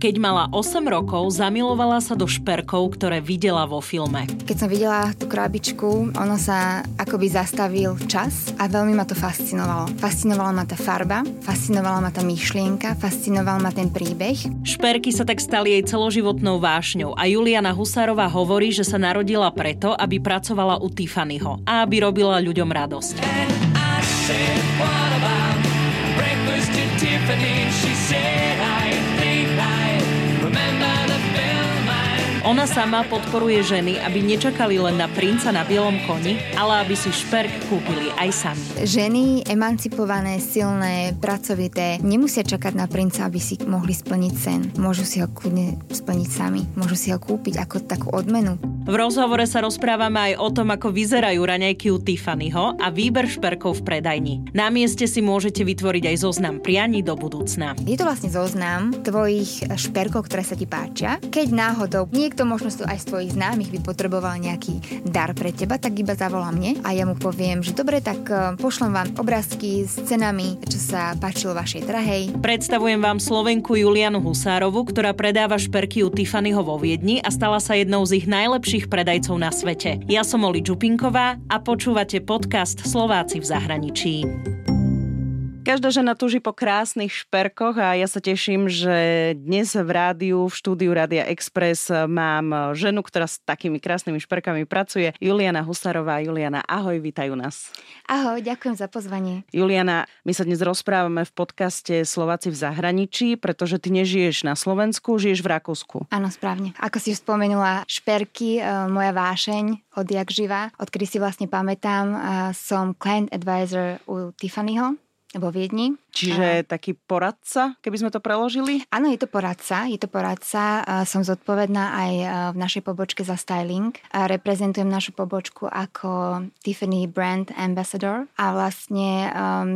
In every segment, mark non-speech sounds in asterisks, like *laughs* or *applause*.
Keď mala 8 rokov, zamilovala sa do šperkov, ktoré videla vo filme. Keď som videla tú krabičku, ono sa akoby zastavil čas a veľmi ma to fascinovalo. Fascinovala ma tá farba, fascinovala ma tá myšlienka, fascinoval ma ten príbeh. Šperky sa tak stali jej celoživotnou vášňou a Juliana Husárová hovorí, že sa narodila preto, aby pracovala u Tiffanyho a aby robila ľuďom radosť. Tiffany, she said Ona sama podporuje ženy, aby nečakali len na princa na bielom koni, ale aby si šperk kúpili aj sami. Ženy emancipované, silné, pracovité nemusia čakať na princa, aby si mohli splniť sen. Môžu si ho kľudne splniť sami. Môžu si ho kúpiť ako takú odmenu. V rozhovore sa rozprávame aj o tom, ako vyzerajú raňajky u Tiffanyho a výber šperkov v predajni. Na mieste si môžete vytvoriť aj zoznam prianí do budúcna. Je to vlastne zoznam tvojich šperkov, ktoré sa ti páčia. Keď náhodou nie niekto možno aj z tvojich známych by potreboval nejaký dar pre teba, tak iba zavolá mne a ja mu poviem, že dobre, tak e, pošlem vám obrázky s cenami, čo sa páčilo vašej drahej. Predstavujem vám Slovenku Julianu Husárovu, ktorá predáva šperky u Tiffanyho vo Viedni a stala sa jednou z ich najlepších predajcov na svete. Ja som Oli Čupinková a počúvate podcast Slováci v zahraničí. Každá žena túži po krásnych šperkoch a ja sa teším, že dnes v rádiu, v štúdiu Rádia Express mám ženu, ktorá s takými krásnymi šperkami pracuje. Juliana Husarová. Juliana, ahoj, vítajú nás. Ahoj, ďakujem za pozvanie. Juliana, my sa dnes rozprávame v podcaste Slováci v zahraničí, pretože ty nežiješ na Slovensku, žiješ v Rakúsku. Áno, správne. Ako si spomenula, šperky, e, moja vášeň odjak živa, odkedy si vlastne pamätám, som client advisor u Tiffanyho vo Viedni. Čiže Aha. taký poradca, keby sme to preložili? Áno, je to poradca. Je to poradca. Som zodpovedná aj v našej pobočke za styling. Reprezentujem našu pobočku ako Tiffany Brand Ambassador a vlastne um,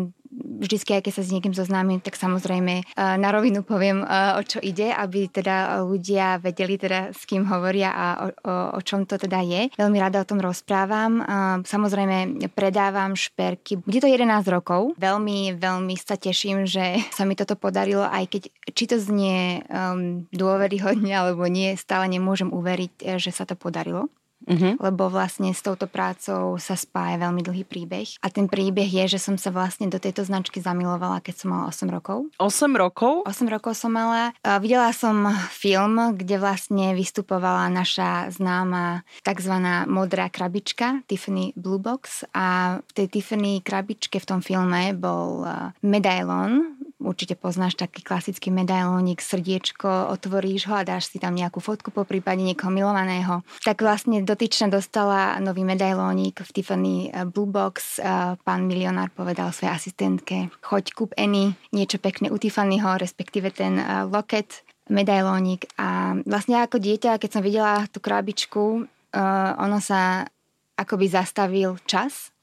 vždycky, aj keď sa s niekým zoznámim, tak samozrejme eh, na rovinu poviem, eh, o čo ide, aby teda ľudia vedeli teda s kým hovoria a o, o, o čom to teda je. Veľmi rada o tom rozprávam. Eh, samozrejme predávam šperky. Bude to 11 rokov. Veľmi, veľmi sa teším, že sa mi toto podarilo, aj keď či to znie um, dôveryhodne alebo nie, stále nemôžem uveriť, že sa to podarilo uh-huh. lebo vlastne s touto prácou sa spája veľmi dlhý príbeh. A ten príbeh je, že som sa vlastne do tejto značky zamilovala, keď som mala 8 rokov. 8 rokov? 8 rokov som mala. Videla som film, kde vlastne vystupovala naša známa tzv. modrá krabička Tiffany Blue Box a v tej Tiffany krabičke v tom filme bol medailon určite poznáš taký klasický medailónik, srdiečko, otvoríš ho a dáš si tam nejakú fotku po prípade niekoho milovaného. Tak vlastne dotyčná dostala nový medailónik v Tiffany eh, Blue Box. Eh, pán milionár povedal svojej asistentke, choď kúp Eny, niečo pekné u Tiffanyho, respektíve ten eh, loket, medailónik. A vlastne ako dieťa, keď som videla tú krabičku, ono sa akoby zastavil čas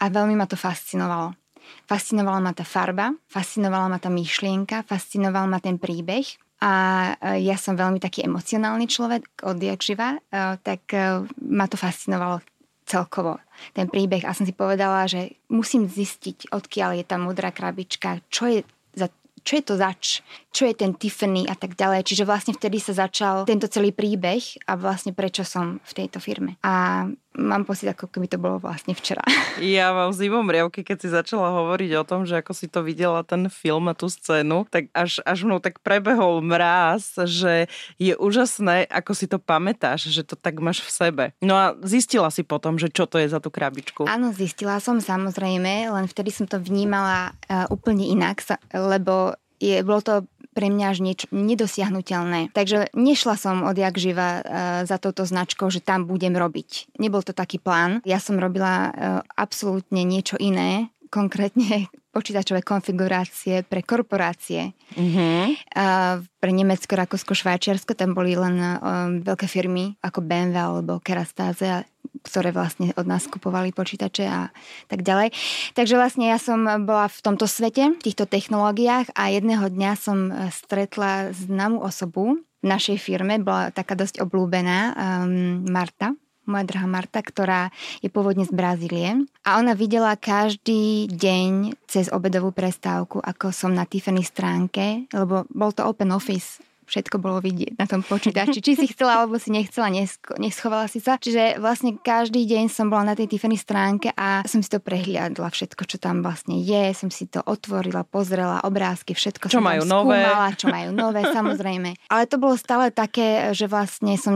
a veľmi ma to fascinovalo. Fascinovala ma tá farba, fascinovala ma tá myšlienka, fascinoval ma ten príbeh a e, ja som veľmi taký emocionálny človek odjak živa, e, tak e, ma to fascinovalo celkovo, ten príbeh. A som si povedala, že musím zistiť, odkiaľ je tá modrá krabička, čo je za čo je to zač, čo je ten Tiffany a tak ďalej. Čiže vlastne vtedy sa začal tento celý príbeh a vlastne prečo som v tejto firme. A mám pocit, ako keby to bolo vlastne včera. *laughs* Ja mám zimom riavky, keď si začala hovoriť o tom, že ako si to videla ten film a tú scénu, tak až, až mnou tak prebehol mráz, že je úžasné, ako si to pamätáš, že to tak máš v sebe. No a zistila si potom, že čo to je za tú krabičku. Áno, zistila som samozrejme, len vtedy som to vnímala uh, úplne inak, lebo je, bolo to pre mňa až niečo nedosiahnutelné. Takže nešla som odjak živa uh, za touto značkou, že tam budem robiť. Nebol to taký plán. Ja som robila uh, absolútne niečo iné, konkrétne *laughs* počítačové konfigurácie pre korporácie. Mm-hmm. Uh, pre Nemecko, Rakúsko, Švajčiarsko, tam boli len uh, veľké firmy ako BMW alebo Kerastase ktoré vlastne od nás kupovali počítače a tak ďalej. Takže vlastne ja som bola v tomto svete, v týchto technológiách a jedného dňa som e, stretla známu osobu v našej firme, bola taká dosť oblúbená, um, Marta, moja drahá Marta, ktorá je pôvodne z Brazílie. A ona videla každý deň cez obedovú prestávku, ako som na Tiffany stránke, lebo bol to open office všetko bolo vidieť na tom počítači. Či si chcela, alebo si nechcela, neschovala si sa. Čiže vlastne každý deň som bola na tej Tiffany stránke a som si to prehliadla, všetko, čo tam vlastne je, som si to otvorila, pozrela, obrázky, všetko čo som majú nové. skúmala, čo majú nové, samozrejme. Ale to bolo stále také, že vlastne som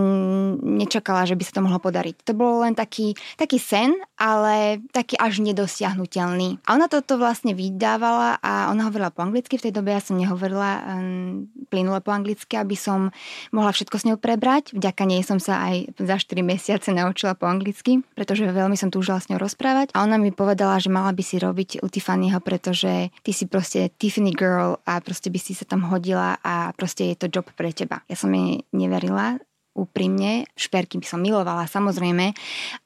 nečakala, že by sa to mohlo podariť. To bolo len taký, taký sen, ale taký až nedosiahnutelný. A ona toto vlastne vydávala a ona hovorila po anglicky, v tej dobe ja som nehovorila um, plynule po anglicky, aby som mohla všetko s ňou prebrať. Vďaka nej som sa aj za 4 mesiace naučila po anglicky, pretože veľmi som túžila s ňou rozprávať. A ona mi povedala, že mala by si robiť u Tiffanyho, pretože ty si proste Tiffany girl a proste by si sa tam hodila a proste je to job pre teba. Ja som jej neverila, úprimne. Šperky by som milovala, samozrejme,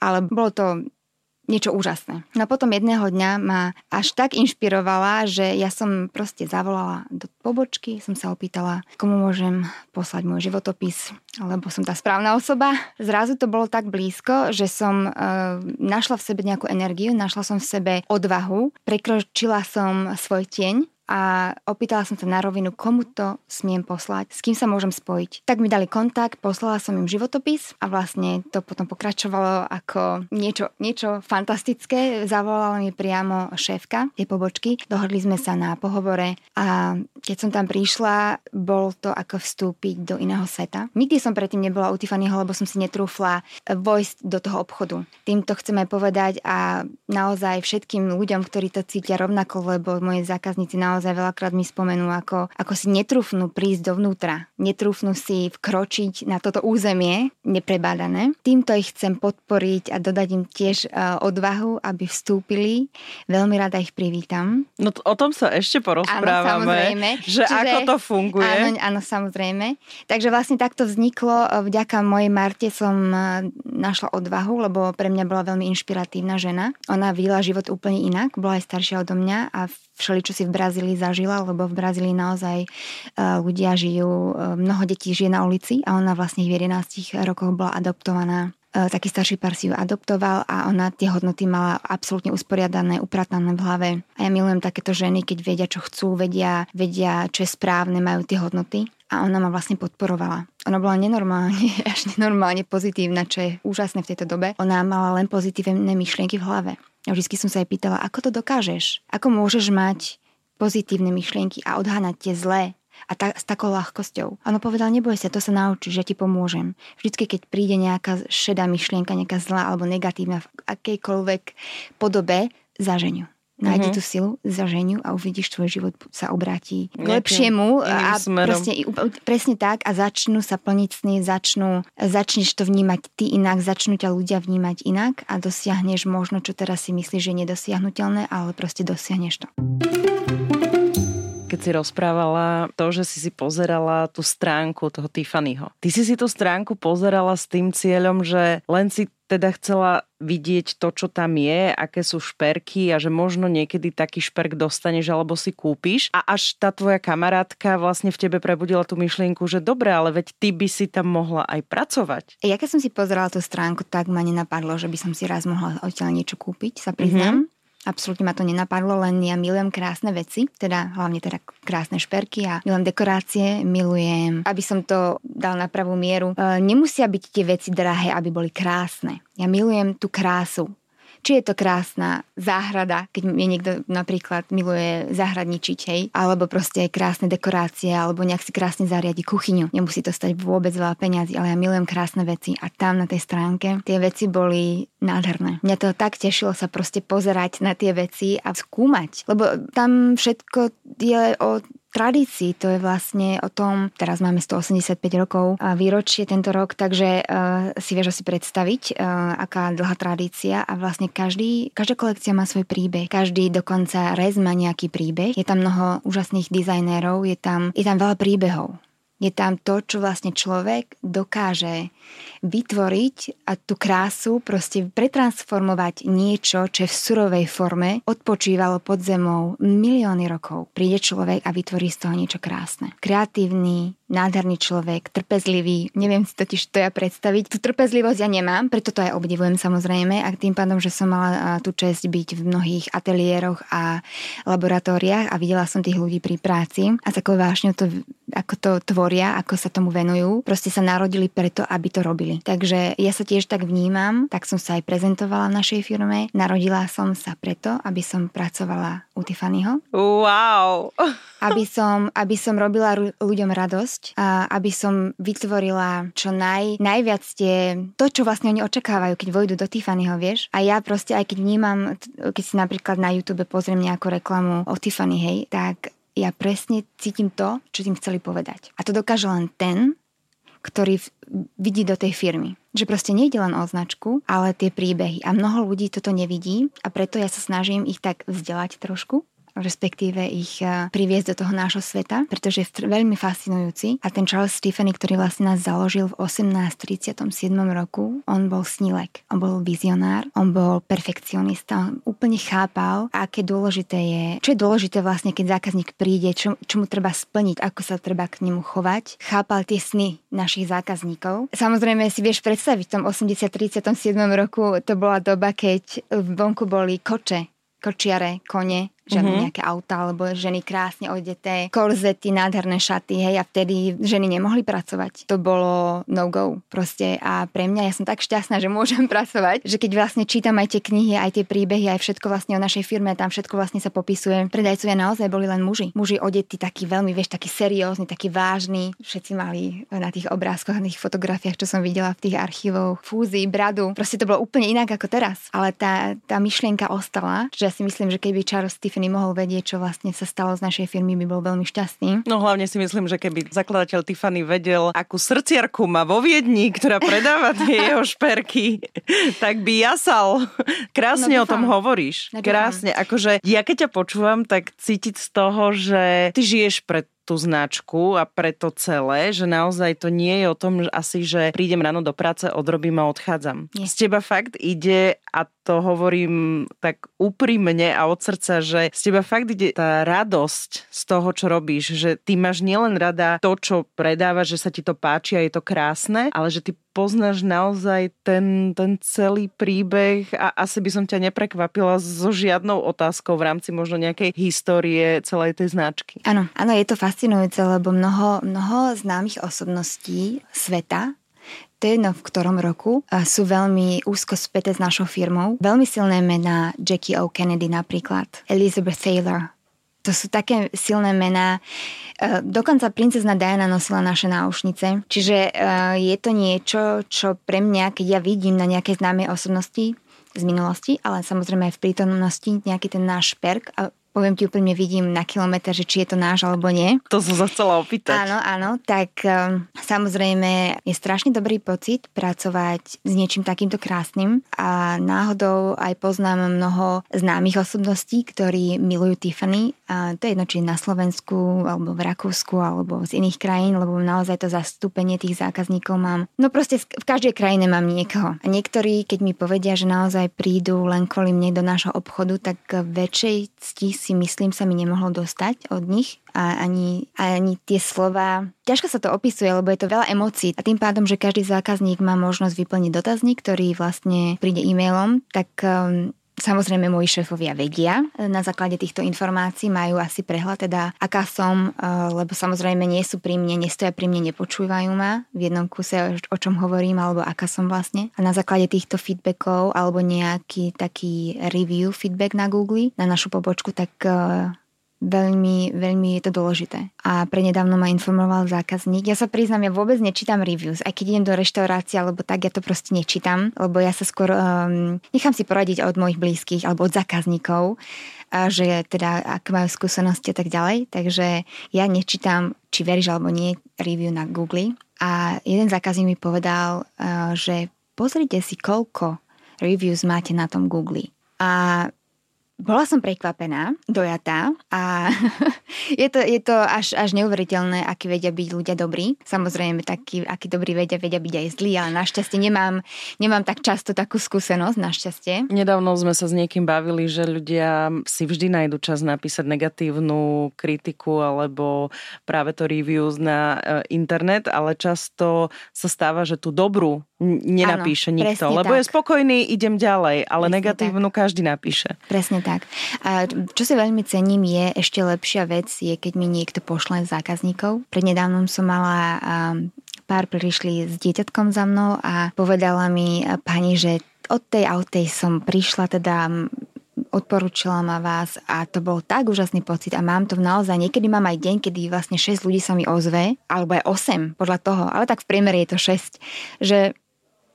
ale bolo to niečo úžasné. No potom jedného dňa ma až tak inšpirovala, že ja som proste zavolala do pobočky, som sa opýtala, komu môžem poslať môj životopis, lebo som tá správna osoba. Zrazu to bolo tak blízko, že som e, našla v sebe nejakú energiu, našla som v sebe odvahu, prekročila som svoj tieň a opýtala som sa na rovinu, komu to smiem poslať, s kým sa môžem spojiť. Tak mi dali kontakt, poslala som im životopis a vlastne to potom pokračovalo ako niečo, niečo fantastické. Zavolala mi priamo šéfka tej pobočky, dohodli sme sa na pohovore a keď som tam prišla, bol to ako vstúpiť do iného sveta. Nikdy som predtým nebola u Tiffanyho, lebo som si netrúfla vojsť do toho obchodu. Týmto chceme povedať a naozaj všetkým ľuďom, ktorí to cítia rovnako, lebo moje zákazníci naozaj naozaj veľakrát mi spomenú, ako, ako si netrúfnú prísť dovnútra, netrúfnú si vkročiť na toto územie neprebádané. Týmto ich chcem podporiť a dodať im tiež uh, odvahu, aby vstúpili. Veľmi rada ich privítam. No o tom sa ešte porozprávame, áno, *laughs* že Čiže, ako to funguje. Áno, áno, samozrejme. Takže vlastne takto vzniklo, e, vďaka mojej Marte som e, našla odvahu, lebo pre mňa bola veľmi inšpiratívna žena. Ona vyla život úplne inak, bola aj staršia odo mňa a všeli, čo si v Brazílii zažila, lebo v Brazílii naozaj e, ľudia žijú, e, mnoho detí žije na ulici a ona vlastne v 11 rokoch bola adoptovaná e, taký starší pár si ju adoptoval a ona tie hodnoty mala absolútne usporiadané, upratané v hlave. A ja milujem takéto ženy, keď vedia, čo chcú, vedia, vedia, čo je správne, majú tie hodnoty. A ona ma vlastne podporovala. Ona bola nenormálne, *laughs* až nenormálne pozitívna, čo je úžasné v tejto dobe. Ona mala len pozitívne myšlienky v hlave. Vždy som sa jej pýtala, ako to dokážeš? Ako môžeš mať pozitívne myšlienky a odháňať tie zlé a ta, s takou ľahkosťou. Ono povedal, neboj sa, to sa naučíš, že ti pomôžem. Vždycky, keď príde nejaká šedá myšlienka, nejaká zlá alebo negatívna v akejkoľvek podobe, zaženiu. Nájdi mm-hmm. tú silu, zaženiu a uvidíš, tvoj život sa obráti k lepšiemu a proste, presne tak a začnú sa plniť sny, začnú, začneš to vnímať ty inak, začnú ťa ľudia vnímať inak a dosiahneš možno, čo teraz si myslíš, že je nedosiahnutelné, ale proste dosiahneš to si rozprávala to, že si si pozerala tú stránku toho Tiffanyho. Ty si si tú stránku pozerala s tým cieľom, že len si teda chcela vidieť to, čo tam je, aké sú šperky a že možno niekedy taký šperk dostaneš alebo si kúpiš a až tá tvoja kamarátka vlastne v tebe prebudila tú myšlienku, že dobre, ale veď ty by si tam mohla aj pracovať. Ja keď som si pozerala tú stránku, tak ma nenapadlo, že by som si raz mohla odtiaľ niečo kúpiť, sa priznám. Mm-hmm. Absolútne ma to nenapadlo, len ja milujem krásne veci, teda hlavne teda krásne šperky a milujem dekorácie, milujem, aby som to dal na pravú mieru. E, nemusia byť tie veci drahé, aby boli krásne. Ja milujem tú krásu, či je to krásna záhrada, keď mi niekto napríklad miluje zahradničiť, hej, alebo proste krásne dekorácie, alebo nejak si krásne zariadi kuchyňu. Nemusí to stať vôbec veľa peňazí, ale ja milujem krásne veci a tam na tej stránke tie veci boli nádherné. Mňa to tak tešilo sa proste pozerať na tie veci a skúmať, lebo tam všetko je o tradícii. To je vlastne o tom, teraz máme 185 rokov a výročie tento rok, takže uh, si vieš asi predstaviť, uh, aká dlhá tradícia a vlastne každý, každá kolekcia má svoj príbeh. Každý dokonca rez má nejaký príbeh. Je tam mnoho úžasných dizajnérov, je tam, je tam veľa príbehov. Je tam to, čo vlastne človek dokáže vytvoriť a tú krásu proste pretransformovať niečo, čo je v surovej forme odpočívalo pod zemou milióny rokov. Príde človek a vytvorí z toho niečo krásne. Kreatívny, nádherný človek, trpezlivý, neviem si totiž to ja predstaviť. Tú trpezlivosť ja nemám, preto to aj obdivujem samozrejme a tým pádom, že som mala tú čest byť v mnohých ateliéroch a laboratóriách a videla som tých ľudí pri práci a takou vášňou to ako to tvoria, ako sa tomu venujú. Proste sa narodili preto, aby to robili. Takže ja sa tiež tak vnímam, tak som sa aj prezentovala v našej firme. Narodila som sa preto, aby som pracovala u Tiffanyho. Wow! aby som, aby som robila ľuďom radosť a aby som vytvorila čo naj, najviac tie, to, čo vlastne oni očakávajú, keď vojdu do Tiffanyho, vieš. A ja proste, aj keď vnímam, keď si napríklad na YouTube pozriem nejakú reklamu o Tiffany, hej, tak ja presne cítim to, čo tým chceli povedať. A to dokáže len ten, ktorý vidí do tej firmy. Že proste nejde len o značku, ale tie príbehy. A mnoho ľudí toto nevidí a preto ja sa snažím ich tak vzdelať trošku respektíve ich eh, priviesť do toho nášho sveta, pretože je veľmi fascinujúci. A ten Charles Stepheny, ktorý vlastne nás založil v 1837 roku, on bol snílek, on bol vizionár, on bol perfekcionista, on úplne chápal, aké dôležité je, čo je dôležité vlastne, keď zákazník príde, čo, čo mu treba splniť, ako sa treba k nemu chovať. Chápal tie sny našich zákazníkov. Samozrejme si vieš predstaviť, v tom 80-37 roku to bola doba, keď vonku boli koče, kočiare, kone, žiadne mm-hmm. nejaké auta, alebo ženy krásne odeté, korzety, nádherné šaty, hej, a vtedy ženy nemohli pracovať. To bolo no-go proste a pre mňa, ja som tak šťastná, že môžem *laughs* pracovať, že keď vlastne čítam aj tie knihy, aj tie príbehy, aj všetko vlastne o našej firme, tam všetko vlastne sa popisuje. Predajcovia naozaj boli len muži. Muži odetí taký veľmi, vieš, taký seriózny, taký vážny. Všetci mali na tých obrázkoch, na tých fotografiách, čo som videla v tých archívoch, fúzy, bradu. Proste to bolo úplne inak ako teraz. Ale tá, tá myšlienka ostala, že ja si myslím, že keby Charles Tiffany mohol vedieť, čo vlastne sa stalo z našej firmy, by bol veľmi šťastný. No hlavne si myslím, že keby zakladateľ Tiffany vedel, akú srdciarku má vo Viedni, ktorá predáva tie jeho šperky, tak by jasal. Krásne no, o tom hovoríš. No, Krásne. Akože ja keď ťa počúvam, tak cítiť z toho, že ty žiješ pred tú značku a preto celé, že naozaj to nie je o tom že asi, že prídem ráno do práce, odrobím a odchádzam. Nie. Z teba fakt ide a to hovorím tak úprimne a od srdca, že z teba fakt ide tá radosť z toho, čo robíš, že ty máš nielen rada to, čo predávaš, že sa ti to páči a je to krásne, ale že ty poznáš naozaj ten, ten celý príbeh a asi by som ťa neprekvapila so žiadnou otázkou v rámci možno nejakej histórie celej tej značky. Áno, áno, je to fascinujúce, lebo mnoho, mnoho známych osobností sveta to je jedno v ktorom roku, sú veľmi úzko späté s našou firmou. Veľmi silné mená Jackie O. Kennedy napríklad, Elizabeth Taylor, to sú také silné mená. E, dokonca princezna Diana nosila naše náušnice. Čiže e, je to niečo, čo pre mňa, keď ja vidím na nejaké známe osobnosti z minulosti, ale samozrejme aj v prítomnosti nejaký ten náš perk a poviem ti úplne, vidím na kilometr, že či je to náš alebo nie. To som sa chcela opýtať. Áno, áno, tak um, samozrejme je strašne dobrý pocit pracovať s niečím takýmto krásnym a náhodou aj poznám mnoho známych osobností, ktorí milujú Tiffany a to je jedno, či na Slovensku alebo v Rakúsku alebo z iných krajín, lebo naozaj to zastúpenie tých zákazníkov mám. No proste v každej krajine mám niekoho. A niektorí, keď mi povedia, že naozaj prídu len kvôli mne do nášho obchodu, tak väčšej cti si myslím sa mi nemohlo dostať od nich a ani, ani tie slova. Ťažko sa to opisuje, lebo je to veľa emócií a tým pádom, že každý zákazník má možnosť vyplniť dotazník, ktorý vlastne príde e-mailom, tak um, Samozrejme, moji šéfovia vedia. Na základe týchto informácií majú asi prehľad, teda aká som, uh, lebo samozrejme nie sú pri mne, nestoja pri mne, nepočúvajú ma v jednom kuse, o čom hovorím, alebo aká som vlastne. A na základe týchto feedbackov alebo nejaký taký review feedback na Google, na našu pobočku, tak uh, veľmi, veľmi je to dôležité. A prednedávno ma informoval zákazník. Ja sa priznám, ja vôbec nečítam reviews, aj keď idem do reštaurácie alebo tak, ja to proste nečítam, lebo ja sa skôr um, nechám si poradiť od mojich blízkych alebo od zákazníkov, že teda ak majú skúsenosti a tak ďalej. Takže ja nečítam, či veríš alebo nie, review na Google. A jeden zákazník mi povedal, uh, že pozrite si, koľko reviews máte na tom Google. A bola som prekvapená, dojatá a *laughs* je to, je to až, až neuveriteľné, aký vedia byť ľudia dobrí. Samozrejme, takí, akí dobrí vedia, vedia byť aj zlí, ale našťastie nemám, nemám tak často takú skúsenosť, našťastie. Nedávno sme sa s niekým bavili, že ľudia si vždy nájdu čas napísať negatívnu kritiku alebo práve to reviews na e, internet, ale často sa stáva, že tú dobrú nenapíše Áno, nikto, lebo tak. je spokojný, idem ďalej, ale presne negatívnu tak. každý napíše. Presne tak. A čo si veľmi cením je, ešte lepšia vec je, keď mi niekto pošle zákazníkov. Prednedávnom som mala pár prišli s dieťatkom za mnou a povedala mi pani, že od tej autej som prišla teda odporúčila ma vás a to bol tak úžasný pocit a mám to naozaj, niekedy mám aj deň, kedy vlastne 6 ľudí sa mi ozve, alebo aj 8 podľa toho, ale tak v priemere je to 6, že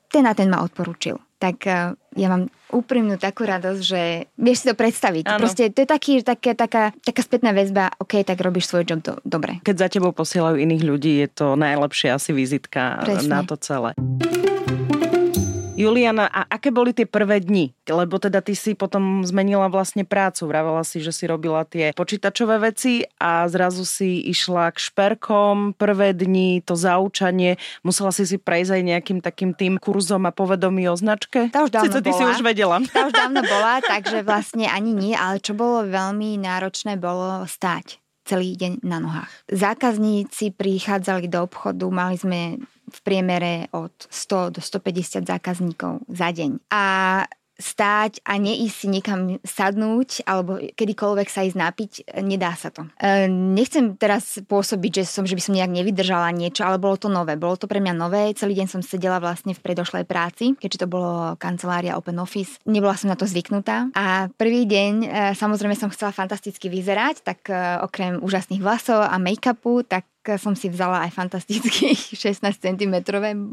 ten a ten ma odporúčil. Tak uh, ja mám úprimnú takú radosť, že vieš si to predstaviť. Ano. Proste to je taký, také, taká, taká spätná väzba, OK, tak robíš svoj job do, dobre. Keď za tebou posielajú iných ľudí, je to najlepšia asi vizitka Presne. na to celé. Juliana, a aké boli tie prvé dni? Lebo teda ty si potom zmenila vlastne prácu. Vravela si, že si robila tie počítačové veci a zrazu si išla k šperkom. Prvé dni, to zaučanie. Musela si si prejsť aj nejakým takým tým kurzom a povedomí o značke? Tá už dávno Sice ty bola. si už vedela. Tá už dávno *laughs* bola, takže vlastne ani nie, ale čo bolo veľmi náročné, bolo stáť celý deň na nohách. Zákazníci prichádzali do obchodu, mali sme v priemere od 100 do 150 zákazníkov za deň. A stáť a neísť si niekam sadnúť alebo kedykoľvek sa ísť napiť, nedá sa to. E, nechcem teraz pôsobiť, že, som, že by som nejak nevydržala niečo, ale bolo to nové. Bolo to pre mňa nové. Celý deň som sedela vlastne v predošlej práci, keďže to bolo kancelária Open Office. Nebola som na to zvyknutá. A prvý deň e, samozrejme som chcela fantasticky vyzerať, tak e, okrem úžasných vlasov a make-upu, tak som si vzala aj fantastických 16 cm,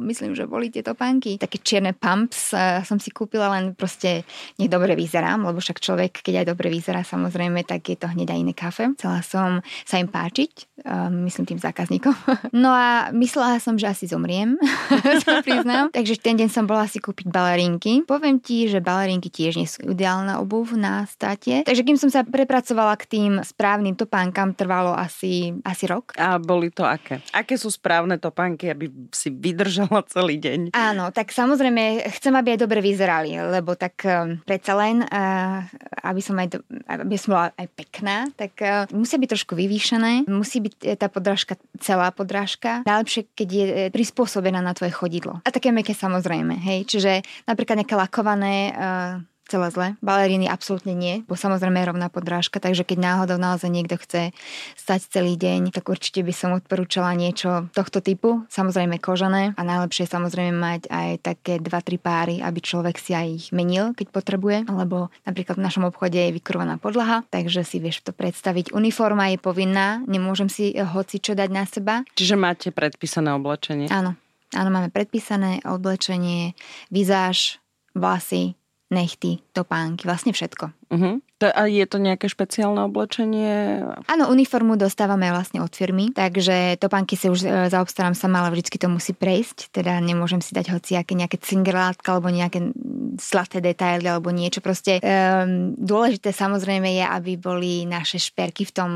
myslím, že boli tie topánky. Také čierne pumps uh, som si kúpila, len proste nech dobre vyzerám, lebo však človek, keď aj dobre vyzerá, samozrejme, tak je to hneď aj iné kafe. Chcela som sa im páčiť, uh, myslím tým zákazníkom. *laughs* No a myslela som, že asi zomriem, *laughs* sa priznám. Takže ten deň som bola si kúpiť balerinky. Poviem ti, že balerinky tiež nie sú ideálna obuv na státe. Takže kým som sa prepracovala k tým správnym topánkam, trvalo asi, asi rok. A boli boli to aké? Aké sú správne topánky, aby si vydržala celý deň? Áno, tak samozrejme chcem, aby aj dobre vyzerali, lebo tak um, predsa len, uh, aby som aj, do, aby som bola aj pekná, tak uh, musia byť trošku vyvýšené, musí byť tá podrážka celá podrážka. Najlepšie, keď je prispôsobená na tvoje chodidlo. A také meké samozrejme, hej. Čiže napríklad nejaké lakované uh, celé zle. Baleríny absolútne nie, bo samozrejme je rovná podrážka, takže keď náhodou naozaj niekto chce stať celý deň, tak určite by som odporúčala niečo tohto typu, samozrejme kožené a najlepšie samozrejme mať aj také 2-3 páry, aby človek si aj ich menil, keď potrebuje, lebo napríklad v našom obchode je vykurovaná podlaha, takže si vieš to predstaviť. Uniforma je povinná, nemôžem si hoci čo dať na seba. Čiže máte predpísané oblečenie? Áno. Áno, máme predpísané oblečenie, vizáž, vlasy, nechty, topánky, vlastne všetko. Uh-huh. A je to nejaké špeciálne oblečenie? Áno, uniformu dostávame vlastne od firmy, takže topánky si už e, zaobstarám sama, ale vždycky to musí prejsť, teda nemôžem si dať hociaké nejaké cingerlátka alebo nejaké slaté detaily alebo niečo. Proste um, dôležité samozrejme je, aby boli naše šperky v tom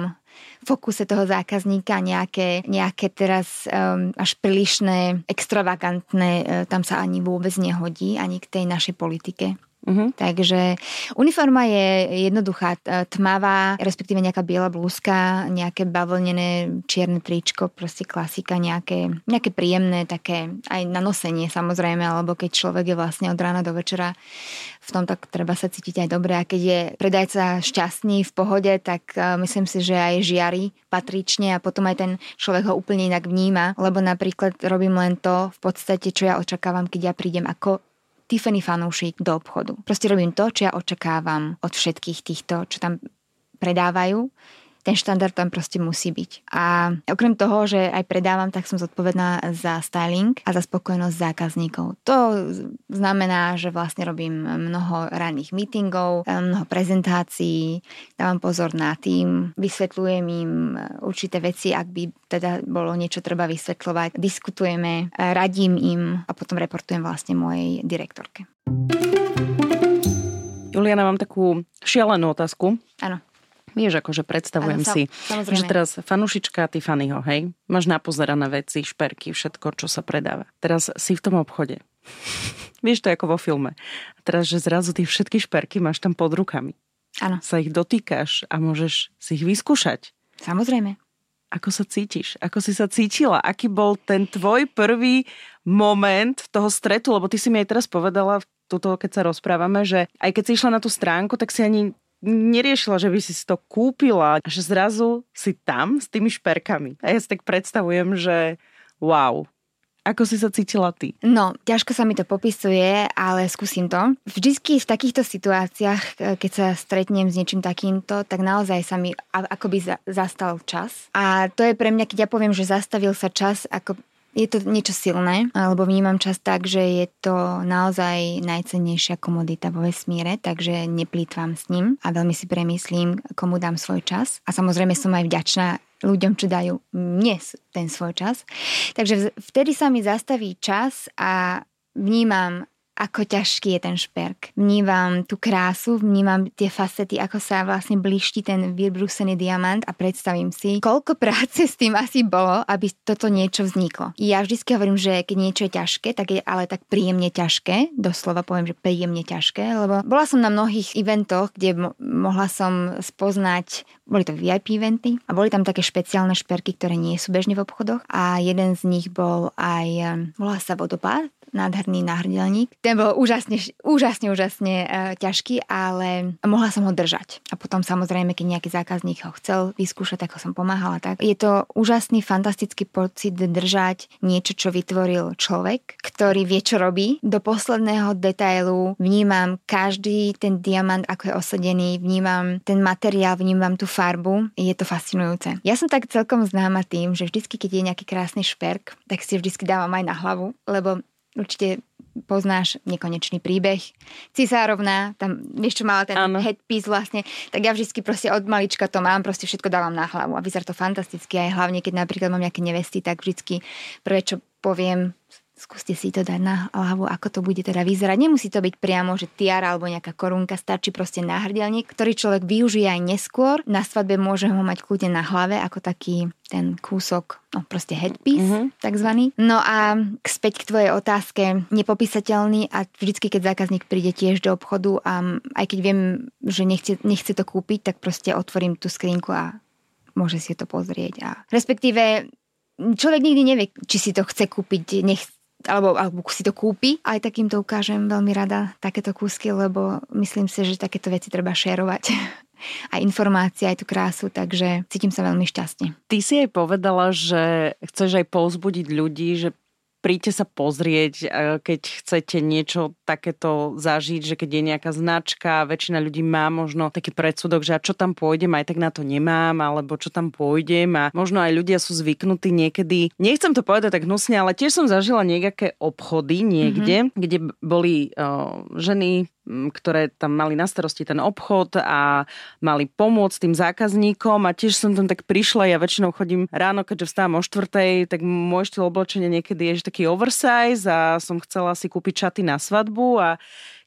fokuse toho zákazníka nejaké, nejaké teraz um, až prílišné, extravagantné, uh, tam sa ani vôbec nehodí, ani k tej našej politike. Uh-huh. Takže uniforma je jednoduchá, tmavá, respektíve nejaká biela blúzka, nejaké bavlnené čierne tričko, proste klasika, nejaké, nejaké príjemné, také aj na nosenie samozrejme, alebo keď človek je vlastne od rána do večera v tom, tak treba sa cítiť aj dobre. A keď je predajca šťastný, v pohode, tak myslím si, že aj žiari patrične a potom aj ten človek ho úplne inak vníma, lebo napríklad robím len to v podstate, čo ja očakávam, keď ja prídem ako Tiffany fanúšik do obchodu. Proste robím to, čo ja očakávam od všetkých týchto, čo tam predávajú ten štandard tam proste musí byť. A okrem toho, že aj predávam, tak som zodpovedná za styling a za spokojnosť zákazníkov. To znamená, že vlastne robím mnoho ranných meetingov, mnoho prezentácií, dávam pozor na tým, vysvetľujem im určité veci, ak by teda bolo niečo treba vysvetľovať, diskutujeme, radím im a potom reportujem vlastne mojej direktorke. Juliana, mám takú šialenú otázku. Áno. Vieš, akože predstavujem ano, si, samozrejme. že teraz fanušička Tiffanyho, hej, máš napozerané veci, šperky, všetko, čo sa predáva. Teraz si v tom obchode. *laughs* Vieš to ako vo filme. A teraz, že zrazu tie všetky šperky máš tam pod rukami. Áno. Sa ich dotýkaš a môžeš si ich vyskúšať. Samozrejme. ako sa cítiš? Ako si sa cítila? Aký bol ten tvoj prvý moment toho stretu? Lebo ty si mi aj teraz povedala, tuto, keď sa rozprávame, že aj keď si išla na tú stránku, tak si ani neriešila, že by si to kúpila, že zrazu si tam s tými šperkami. A ja si tak predstavujem, že wow, ako si sa cítila ty? No, ťažko sa mi to popisuje, ale skúsim to. Vždycky v takýchto situáciách, e, keď sa stretnem s niečím takýmto, tak naozaj sa mi akoby zastal čas. A to je pre mňa, keď ja poviem, že zastavil sa čas, ako je to niečo silné, alebo vnímam čas tak, že je to naozaj najcennejšia komodita vo vesmíre, takže neplýtvam s ním a veľmi si premyslím, komu dám svoj čas. A samozrejme som aj vďačná ľuďom, čo dajú mne ten svoj čas. Takže vtedy sa mi zastaví čas a vnímam ako ťažký je ten šperk. Vnímam tú krásu, vnímam tie facety, ako sa vlastne blíšti ten vybrúsený diamant a predstavím si, koľko práce s tým asi bolo, aby toto niečo vzniklo. Ja vždycky hovorím, že keď niečo je ťažké, tak je ale tak príjemne ťažké, doslova poviem, že príjemne ťažké, lebo bola som na mnohých eventoch, kde mo- mohla som spoznať boli to VIP eventy a boli tam také špeciálne šperky, ktoré nie sú bežne v obchodoch a jeden z nich bol aj, volá sa vodopád, nádherný náhrdelník. Ten bol úžasne, úžasne, úžasne e, ťažký, ale mohla som ho držať. A potom samozrejme, keď nejaký zákazník ho chcel vyskúšať, tak ho som pomáhala. Tak. Je to úžasný, fantastický pocit držať niečo, čo vytvoril človek, ktorý vie, čo robí. Do posledného detailu vnímam každý ten diamant, ako je osadený, vnímam ten materiál, vnímam tú farbu. Je to fascinujúce. Ja som tak celkom známa tým, že vždycky, keď je nejaký krásny šperk, tak si vždycky dávam aj na hlavu, lebo určite poznáš nekonečný príbeh. Cisárovna, tam vieš čo mala ten ano. headpiece vlastne, tak ja vždy proste od malička to mám, proste všetko dávam na hlavu a vyzerá to fantasticky aj hlavne, keď napríklad mám nejaké nevesty, tak vždy prvé, čo poviem, skúste si to dať na hlavu, ako to bude teda vyzerať. Nemusí to byť priamo, že tiara alebo nejaká korunka, stačí proste náhrdelník, ktorý človek využije aj neskôr. Na svadbe môže ho mať kľudne na hlave, ako taký ten kúsok, no proste headpiece, uh-huh. takzvaný. No a späť k tvojej otázke, nepopísateľný a vždycky, keď zákazník príde tiež do obchodu a aj keď viem, že nechce, nechce to kúpiť, tak proste otvorím tú skrinku a môže si to pozrieť. A respektíve človek nikdy nevie, či si to chce kúpiť, nech, alebo, alebo si to kúpi. Aj takýmto ukážem veľmi rada takéto kúsky, lebo myslím si, že takéto veci treba šerovať. *laughs* aj informácie, aj tú krásu, takže cítim sa veľmi šťastne. Ty si aj povedala, že chceš aj povzbudiť ľudí, že príďte sa pozrieť, e, keď chcete niečo takéto zažiť, že keď je nejaká značka, väčšina ľudí má možno taký predsudok, že a čo tam pôjdem, aj tak na to nemám, alebo čo tam pôjdem a možno aj ľudia sú zvyknutí niekedy, nechcem to povedať tak hnusne, ale tiež som zažila nejaké obchody niekde, mm-hmm. kde boli uh, ženy ktoré tam mali na starosti ten obchod a mali pomôcť tým zákazníkom a tiež som tam tak prišla, ja väčšinou chodím ráno, keďže vstávam o štvrtej, tak môj štýl oblečenia niekedy je taký oversize a som chcela si kúpiť šaty na svadbu a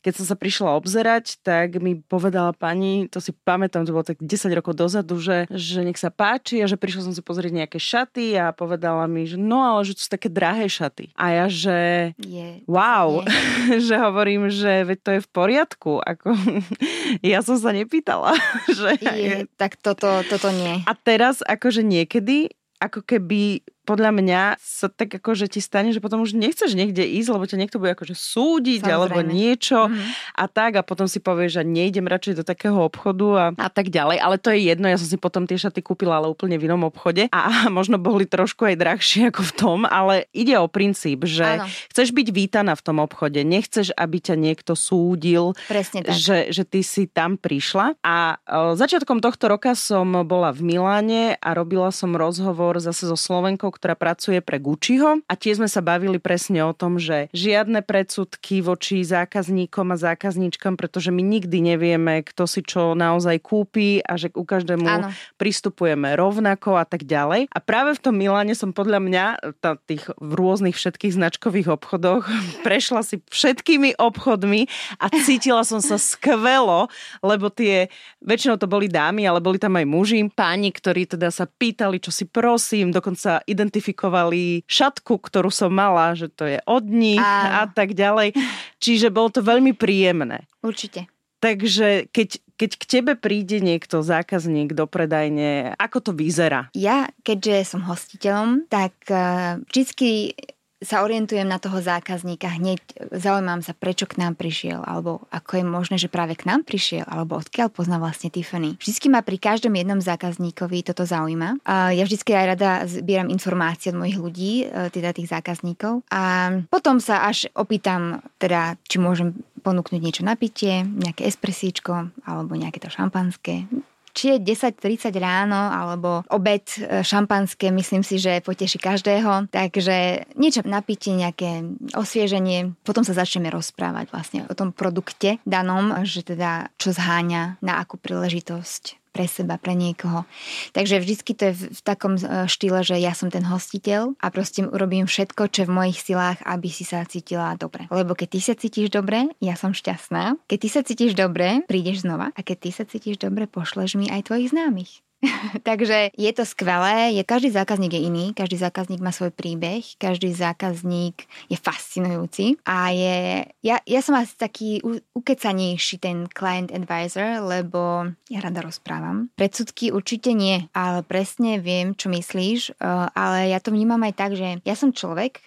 keď som sa prišla obzerať, tak mi povedala pani, to si pamätám, to bolo tak 10 rokov dozadu, že, že nech sa páči a že prišla som si pozrieť nejaké šaty a povedala mi, že no ale že to sú také drahé šaty. A ja, že je, wow, je. *laughs* že hovorím, že veď to je v poriadku. Ako, *laughs* ja som sa nepýtala. *laughs* že je, tak toto, toto nie. A teraz akože niekedy ako keby podľa mňa sa tak ako, že ti stane, že potom už nechceš niekde ísť, lebo ťa niekto bude akože súdiť Samozrejme. alebo niečo mm-hmm. a tak a potom si povieš, že nejdem radšej do takého obchodu a, a tak ďalej. Ale to je jedno, ja som si potom tie šaty kúpila, ale úplne v inom obchode a *laughs* možno boli trošku aj drahšie ako v tom, ale ide o princíp, že Áno. chceš byť vítaná v tom obchode, nechceš, aby ťa niekto súdil, Presne tak. Že, že ty si tam prišla a o, začiatkom tohto roka som bola v Miláne a robila som rozhovor zase so Slovenkou, ktorá pracuje pre Gucciho a tiež sme sa bavili presne o tom, že žiadne predsudky voči zákazníkom a zákazníčkam, pretože my nikdy nevieme, kto si čo naozaj kúpi a že u každému ano. pristupujeme rovnako a tak ďalej. A práve v tom Miláne som podľa mňa tá, tých v rôznych všetkých značkových obchodoch *laughs* prešla si všetkými obchodmi a cítila som sa skvelo, lebo tie, väčšinou to boli dámy, ale boli tam aj muži, páni, ktorí teda sa pýtali, čo si prosím, dokonca ident identifikovali šatku, ktorú som mala, že to je od nich a, a tak ďalej. Čiže bolo to veľmi príjemné. Určite. Takže keď, keď k tebe príde niekto, zákazník do predajne, ako to vyzerá? Ja, keďže som hostiteľom, tak uh, vždycky sa orientujem na toho zákazníka, hneď zaujímam sa, prečo k nám prišiel, alebo ako je možné, že práve k nám prišiel, alebo odkiaľ pozná vlastne Tiffany. Vždycky ma pri každom jednom zákazníkovi toto zaujíma. Ja vždycky aj rada zbieram informácie od mojich ľudí, e, teda tých zákazníkov. A potom sa až opýtam, teda, či môžem ponúknuť niečo na pitie, nejaké espresíčko alebo nejaké to šampanské či je 10.30 ráno alebo obed e, šampanské, myslím si, že poteší každého. Takže niečo napitie, nejaké osvieženie. Potom sa začneme rozprávať vlastne o tom produkte danom, že teda čo zháňa, na akú príležitosť pre seba, pre niekoho. Takže vždycky to je v, takom e, štýle, že ja som ten hostiteľ a proste urobím všetko, čo je v mojich silách, aby si sa cítila dobre. Lebo keď ty sa cítiš dobre, ja som šťastná. Keď ty sa cítiš dobre, prídeš znova a keď ty sa cítiš dobre, pošleš mi aj tvojich známych. *laughs* Takže je to skvelé, je, každý zákazník je iný, každý zákazník má svoj príbeh, každý zákazník je fascinujúci a je, ja, ja som asi taký ukecanejší ten client advisor, lebo ja rada rozprávam. Predsudky určite nie, ale presne viem, čo myslíš, eh, ale ja to vnímam aj tak, že ja som človek,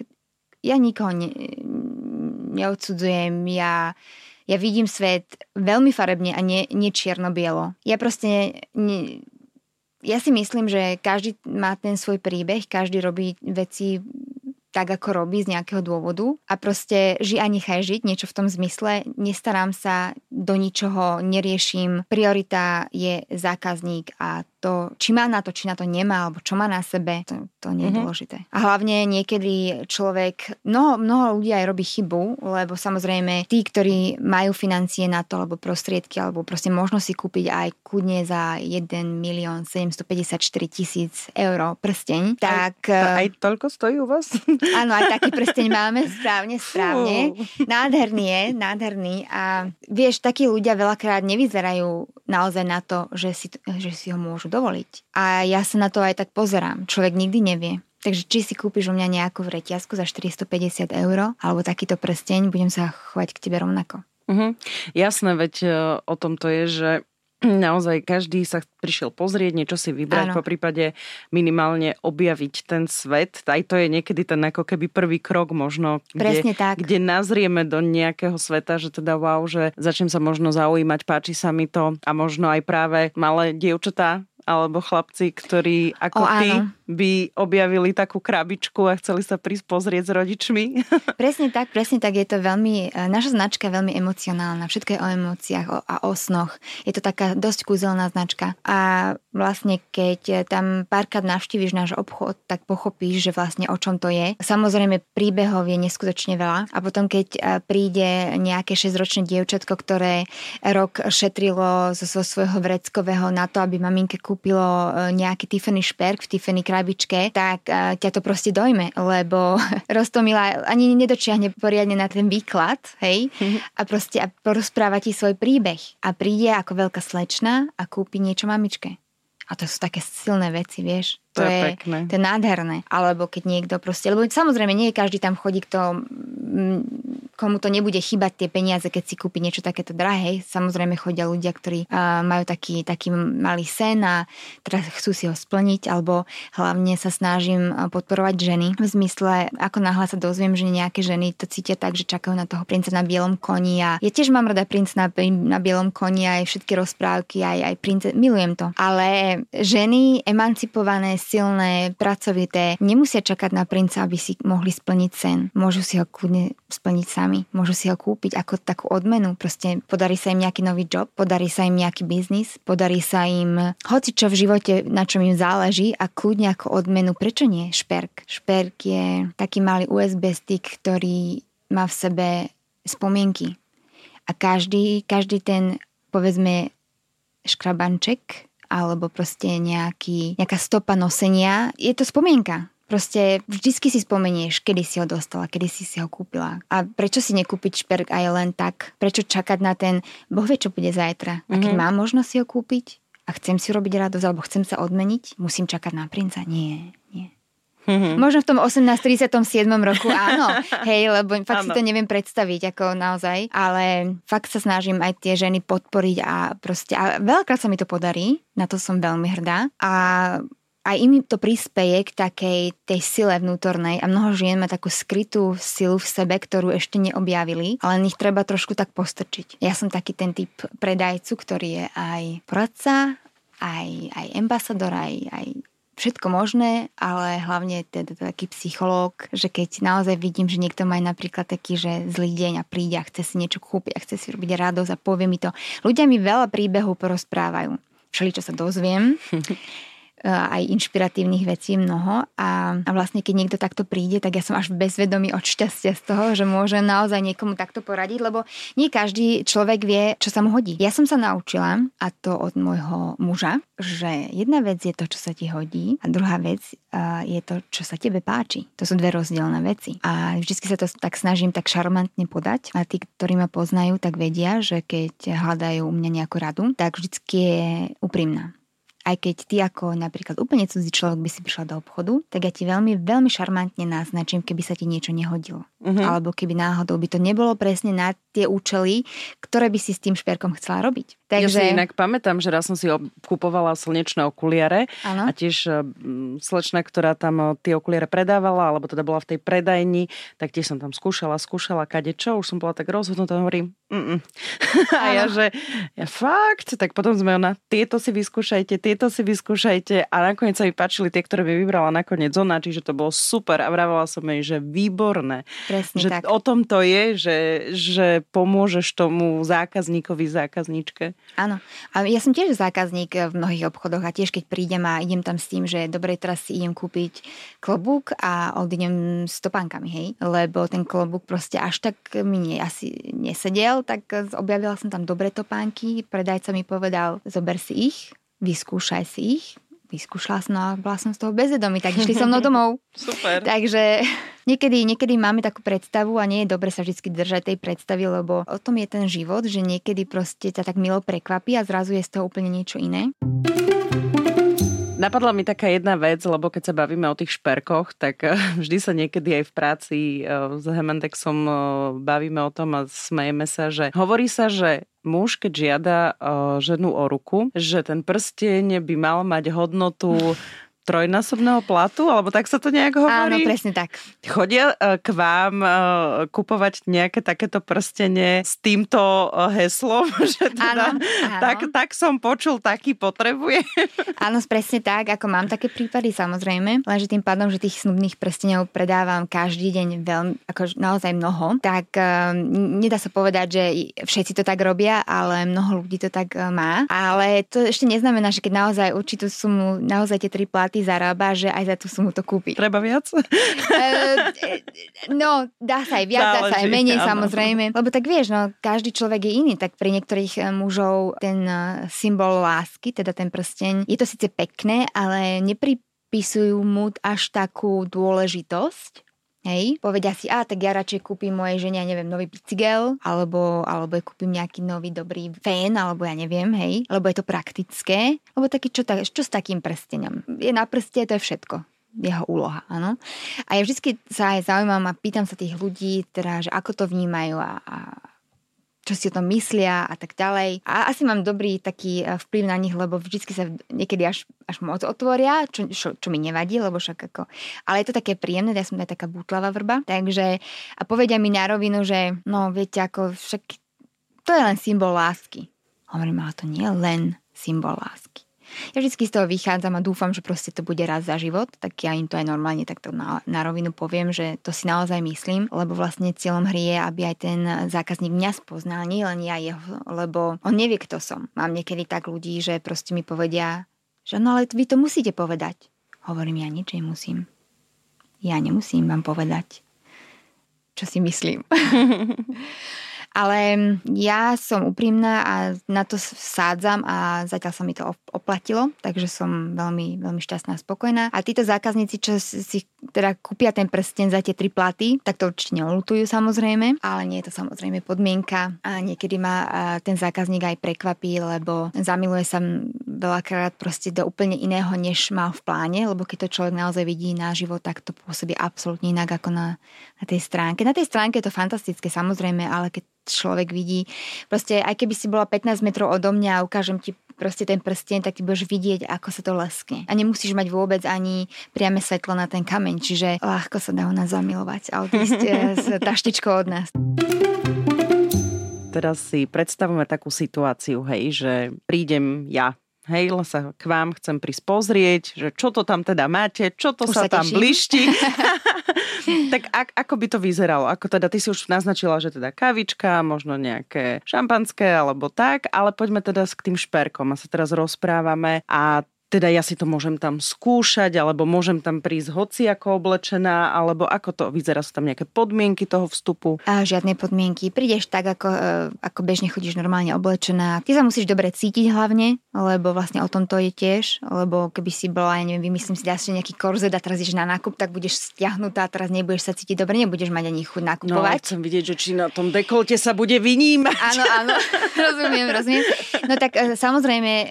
ja nikoho ne, neodsudzujem, ja ja vidím svet veľmi farebne a nie, nie čierno-bielo. Ja proste ne, ja si myslím, že každý má ten svoj príbeh, každý robí veci tak, ako robí z nejakého dôvodu a proste ži a nechaj žiť, niečo v tom zmysle. Nestarám sa do ničoho, neriešim. Priorita je zákazník a to, či má na to, či na to nemá, alebo čo má na sebe, to, to nie je mm-hmm. dôležité. A hlavne niekedy človek, mnoho, mnoho ľudí aj robí chybu, lebo samozrejme tí, ktorí majú financie na to, alebo prostriedky, alebo proste možno si kúpiť aj kudne za 1 milión 754 tisíc eur prsteň, tak... Aj, aj toľko stojí u vás? *laughs* Áno, aj taký prsteň máme, *laughs* správne, správne. Fú. Nádherný je, nádherný. A vieš, takí ľudia veľakrát nevyzerajú naozaj na to, že si, že si ho môžu dovoliť. A ja sa na to aj tak pozerám. Človek nikdy nevie. Takže či si kúpiš u mňa nejakú reťazku za 450 eur, alebo takýto prsteň, budem sa chovať k tebe rovnako. Uh-huh. Jasné, veď e, o tom to je, že *clears throat* naozaj každý sa prišiel pozrieť, niečo si vybrať, Áno. po prípade minimálne objaviť ten svet. Aj to je niekedy ten ako keby prvý krok možno, kde, tak. kde nazrieme do nejakého sveta, že teda wow, že začnem sa možno zaujímať, páči sa mi to a možno aj práve malé dievčatá alebo chlapci, ktorí ako o, ty áno by objavili takú krabičku a chceli sa prísť pozrieť s rodičmi. *laughs* Presne tak, presne tak. Je to veľmi, e, naša značka je veľmi emocionálna. Všetko je o emóciách a o snoch. Je to taká dosť kúzelná značka. A vlastne keď tam párkrát navštíviš náš obchod, tak pochopíš, že vlastne o čom to je. Samozrejme príbehov je neskutočne veľa. A potom keď e, príde nejaké 6-ročné dievčatko, ktoré rok šetrilo zo svojho vreckového na to, aby maminke kúpilo e, nejaký Tiffany šperk v Tiffany krabičke, tak uh, ťa to proste dojme, lebo *laughs* Rostomila ani nedočiahne poriadne na ten výklad, hej, a proste a porozpráva ti svoj príbeh a príde ako veľká slečna a kúpi niečo mamičke. A to sú také silné veci, vieš. To, to je, je pekné. To je nádherné. Alebo keď niekto proste, lebo samozrejme nie každý tam chodí, kto, komu to nebude chýbať tie peniaze, keď si kúpi niečo takéto drahé. Samozrejme chodia ľudia, ktorí uh, majú taký, taký malý sen a teraz chcú si ho splniť, alebo hlavne sa snažím podporovať ženy. V zmysle, ako náhle sa dozviem, že nejaké ženy to cítia tak, že čakajú na toho princa na bielom koni a ja tiež mám rada princ na, na bielom koni aj všetky rozprávky, aj, aj prince, milujem to. Ale ženy emancipované silné, pracovité, nemusia čakať na princa, aby si mohli splniť sen. Môžu si ho kľudne splniť sami, môžu si ho kúpiť ako takú odmenu. Proste podarí sa im nejaký nový job, podarí sa im nejaký biznis, podarí sa im hoci čo v živote, na čom im záleží a kľudne ako odmenu, prečo nie? Šperk. Šperk je taký malý USB stick, ktorý má v sebe spomienky. A každý, každý ten, povedzme, škrabanček alebo proste nejaký, nejaká stopa nosenia. Je to spomienka. Proste vždycky si spomenieš, kedy si ho dostala, kedy si si ho kúpila. A prečo si nekúpiť šperk aj len tak? Prečo čakať na ten, boh vie, čo bude zajtra. A keď mm-hmm. mám možnosť si ho kúpiť a chcem si robiť radosť, alebo chcem sa odmeniť, musím čakať na princa? Nie, nie. Mm-hmm. Možno v tom 1837 roku áno, *laughs* hej, lebo fakt ano. si to neviem predstaviť ako naozaj, ale fakt sa snažím aj tie ženy podporiť a proste, a veľakrát sa mi to podarí, na to som veľmi hrdá a aj im to prispieje k takej tej sile vnútornej a mnoho žien má takú skrytú silu v sebe, ktorú ešte neobjavili, ale ich treba trošku tak postrčiť. Ja som taký ten typ predajcu, ktorý je aj poradca, aj, aj ambasador, aj, aj všetko možné, ale hlavne teda taký psychológ, že keď naozaj vidím, že niekto má napríklad taký, že zlý deň a príde a chce si niečo kúpiť a chce si robiť radosť a povie mi to. Ľudia mi veľa príbehov porozprávajú. Všeli, čo sa dozviem. *laughs* aj inšpiratívnych vecí mnoho a, a vlastne keď niekto takto príde, tak ja som až bezvedomý od šťastia z toho, že môžem naozaj niekomu takto poradiť, lebo nie každý človek vie, čo sa mu hodí. Ja som sa naučila, a to od môjho muža, že jedna vec je to, čo sa ti hodí a druhá vec je to, čo sa tebe páči. To sú dve rozdielne veci. A vždy sa to tak snažím tak šarmantne podať a tí, ktorí ma poznajú, tak vedia, že keď hľadajú u mňa nejakú radu, tak vždycky je úprimná aj keď ty ako napríklad úplne cudzí človek by si prišla do obchodu, tak ja ti veľmi, veľmi šarmantne naznačím, keby sa ti niečo nehodilo. Uh-huh. Alebo keby náhodou by to nebolo presne na tie účely, ktoré by si s tým šperkom chcela robiť. Takže... Ja si inak pamätám, že raz som si kupovala slnečné okuliare ano. a tiež mm, slečna, ktorá tam eh, tie okuliare predávala, alebo teda bola v tej predajni, tak tiež som tam skúšala, skúšala kade čo, už som bola tak rozhodnutá, hovorím, *laughs* a ja, že ja fakt, tak potom sme ona, tieto si vyskúšajte, tieto si vyskúšajte a nakoniec sa mi páčili tie, ktoré by vybrala nakoniec ona, čiže to bolo super a vravala som jej, že výborné. Presne že tak. o tom to je, že, že pomôžeš tomu zákazníkovi, zákazníčke. Áno. A ja som tiež zákazník v mnohých obchodoch a tiež keď prídem a idem tam s tým, že dobre, teraz si idem kúpiť klobúk a odídem s topánkami, hej. Lebo ten klobúk proste až tak mi nie, asi nesedel, tak objavila som tam dobré topánky, predajca mi povedal, zober si ich, vyskúšaj si ich, vyskúšala som a bola som z toho bezvedomý, tak išli so mnou domov. *laughs* Super. Takže niekedy, niekedy máme takú predstavu a nie je dobre sa vždy držať tej predstavy, lebo o tom je ten život, že niekedy proste ťa tak milo prekvapí a zrazu je z toho úplne niečo iné. Napadla mi taká jedna vec, lebo keď sa bavíme o tých šperkoch, tak eh, vždy sa niekedy aj v práci eh, s Hemendexom eh, bavíme o tom a smejeme sa, že hovorí sa, že muž, keď žiada ženu o ruku, že ten prsteň by mal mať hodnotu trojnásobného platu, alebo tak sa to nejak hovorí? Áno, presne tak. Chodia e, k vám e, kupovať nejaké takéto prstenie s týmto e, heslom, *laughs* že teda áno, áno. Tak, tak som počul, taký potrebuje. *laughs* Áno, presne tak, ako mám také prípady samozrejme, lenže tým pádom, že tých snubných prstenov predávam každý deň veľmi, ako naozaj mnoho, tak um, nedá sa povedať, že všetci to tak robia, ale mnoho ľudí to tak má. Ale to ešte neznamená, že keď naozaj určitú sumu, naozaj tie tri platy zarába, že aj za tú sumu to kúpi. Treba viac? E, no, dá sa aj viac, Záleží, dá sa aj menej áno. samozrejme. Lebo tak vieš, no, každý človek je iný, tak pri niektorých e, mužov ten e, symbol lásky, teda ten prsteň, je to síce pekné, ale nepripisujú mu až takú dôležitosť, Hej, povedia si, a tak ja radšej kúpim mojej žene, ja neviem, nový bicykel, alebo, alebo kúpim nejaký nový dobrý fén, alebo ja neviem, hej, lebo je to praktické, lebo taký, čo, tak, čo s takým prstenom? Je na prste, to je všetko jeho úloha, áno. A ja vždy sa aj zaujímam a pýtam sa tých ľudí, teda, že ako to vnímajú a, a čo si o tom myslia a tak ďalej. A asi mám dobrý taký e, vplyv na nich, lebo vždy sa niekedy až, až moc otvoria, čo, čo, čo mi nevadí, lebo však ako... Ale je to také príjemné, ja som aj taká bútlavá vrba. Takže a povedia mi na rovinu, že no viete, ako však to je len symbol lásky. Hovorím, ale to nie je len symbol lásky. Ja vždy z toho vychádzam a dúfam, že proste to bude raz za život, tak ja im to aj normálne takto na, na rovinu poviem, že to si naozaj myslím, lebo vlastne cieľom hry je, aby aj ten zákazník mňa spoznal, nie len ja jeho, lebo on nevie, kto som. Mám niekedy tak ľudí, že proste mi povedia, že no ale vy to musíte povedať. Hovorím, ja nič nemusím. Ja nemusím vám povedať, čo si myslím. *laughs* Ale ja som úprimná a na to sádzam a zatiaľ sa mi to oplatilo, takže som veľmi, veľmi šťastná a spokojná. A títo zákazníci, čo si teda kúpia ten prsten za tie tri platy, tak to určite neulutujú samozrejme, ale nie je to samozrejme podmienka a niekedy ma ten zákazník aj prekvapí, lebo zamiluje sa veľakrát proste do úplne iného, než mal v pláne, lebo keď to človek naozaj vidí na život, tak to pôsobí absolútne inak ako na, na tej stránke. Na tej stránke je to fantastické samozrejme, ale keď človek vidí, proste aj keby si bola 15 metrov odo mňa a ukážem ti proste ten prsten, tak ty budeš vidieť, ako sa to leskne. A nemusíš mať vôbec ani priame svetlo na ten kameň, čiže ľahko sa dá ho nás zamilovať a odísť s *laughs* taštičkou od nás. Teraz si predstavujeme takú situáciu, hej, že prídem ja Hej, sa k vám chcem prísť pozrieť, že čo to tam teda máte, čo to už sa, sa tam blišti. *laughs* tak ak, ako by to vyzeralo? Ako teda, ty si už naznačila, že teda kavička, možno nejaké šampanské alebo tak, ale poďme teda k tým šperkom a sa teraz rozprávame a teda ja si to môžem tam skúšať, alebo môžem tam prísť hoci ako oblečená, alebo ako to vyzerá, sú tam nejaké podmienky toho vstupu? A žiadne podmienky. Prídeš tak, ako, e, ako bežne chodíš normálne oblečená. Ty sa musíš dobre cítiť hlavne, lebo vlastne o tom to je tiež, lebo keby si bola, ja neviem, vymyslím si, dáš nejaký korzet a teraz ideš na nákup, tak budeš stiahnutá a teraz nebudeš sa cítiť dobre, nebudeš mať ani chuť nakupovať. No, chcem vidieť, že či na tom dekolte sa bude vynímať. Áno, áno, *laughs* rozumiem, rozumiem. No tak e, samozrejme, e,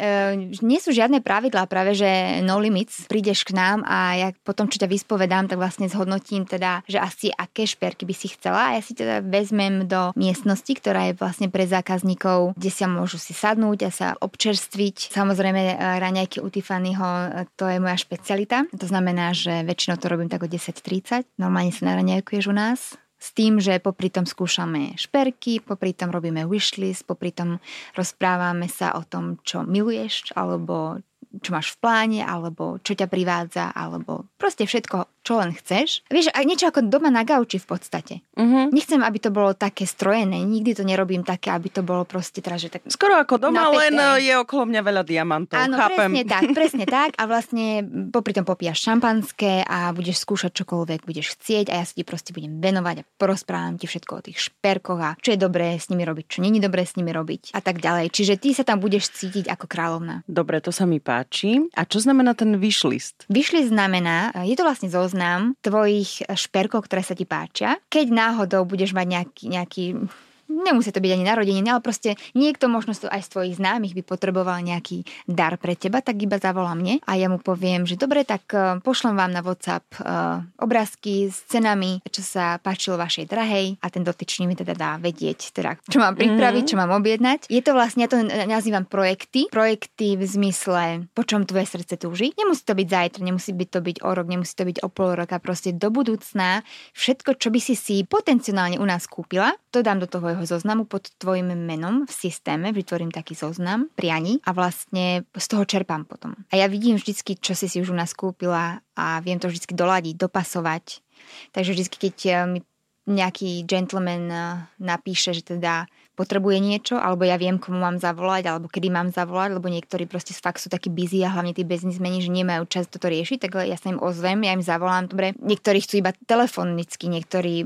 nie sú žiadne pravidlá práve, že no limits, prídeš k nám a ja potom, čo ťa vyspovedám, tak vlastne zhodnotím teda, že asi aké šperky by si chcela a ja si teda vezmem do miestnosti, ktorá je vlastne pre zákazníkov, kde sa môžu si sadnúť a sa občerstviť. Samozrejme, e, raňajky u Tiffanyho, e, to je moja špecialita. To znamená, že väčšinou to robím tak o 10.30. Normálne sa naraňajkuješ u nás s tým, že popri tom skúšame šperky, popri tom robíme wishlist, popri tom rozprávame sa o tom, čo miluješ, alebo čo máš v pláne, alebo čo ťa privádza, alebo proste všetko, čo len chceš. Vieš, aj niečo ako doma na gauči v podstate. Uh-huh. Nechcem, aby to bolo také strojené, nikdy to nerobím také, aby to bolo proste teda, že tak... Skoro ako doma, napäté. len e, je okolo mňa veľa diamantov, Áno, chápem. presne tak, *laughs* presne tak a vlastne popri tom popíjaš šampanské a budeš skúšať čokoľvek budeš chcieť a ja si ti proste budem venovať a porozprávam ti všetko o tých šperkoch a čo je dobré s nimi robiť, čo není dobré s nimi robiť a tak ďalej. Čiže ty sa tam budeš cítiť ako kráľovna. Dobre, to sa mi páči. A čo znamená ten wishlist? Wishlist znamená, je to vlastne zoznam tvojich šperkov, ktoré sa ti páčia. Keď náhodou budeš mať nejaký, nejaký nemusí to byť ani narodeniny, ale proste niekto možno aj z tvojich známych by potreboval nejaký dar pre teba, tak iba zavolá mne a ja mu poviem, že dobre, tak e, pošlem vám na WhatsApp uh, obrázky s cenami, čo sa páčilo vašej drahej a ten dotyčný mi teda dá vedieť, teda, čo mám pripraviť, mm-hmm. čo mám objednať. Je to vlastne, ja to nazývam projekty. Projekty v zmysle, po čom tvoje srdce túži. Nemusí to byť zajtra, nemusí byť to byť o rok, nemusí to byť o pol roka, proste do budúcna. Všetko, čo by si si potenciálne u nás kúpila, to dám do toho jeho zoznamu pod tvojim menom v systéme, vytvorím taký zoznam prianí a vlastne z toho čerpám potom. A ja vidím vždycky, čo si si už u nás kúpila a viem to vždycky doladiť, dopasovať. Takže vždycky, keď eh, mi nejaký gentleman eh, napíše, že teda potrebuje niečo, alebo ja viem, komu mám zavolať, alebo kedy mám zavolať, lebo niektorí proste fakt sú takí busy a hlavne tí biznismeni, že nemajú čas toto riešiť, tak ja sa im ozvem, ja im zavolám, dobre, niektorí chcú iba telefonicky, niektorí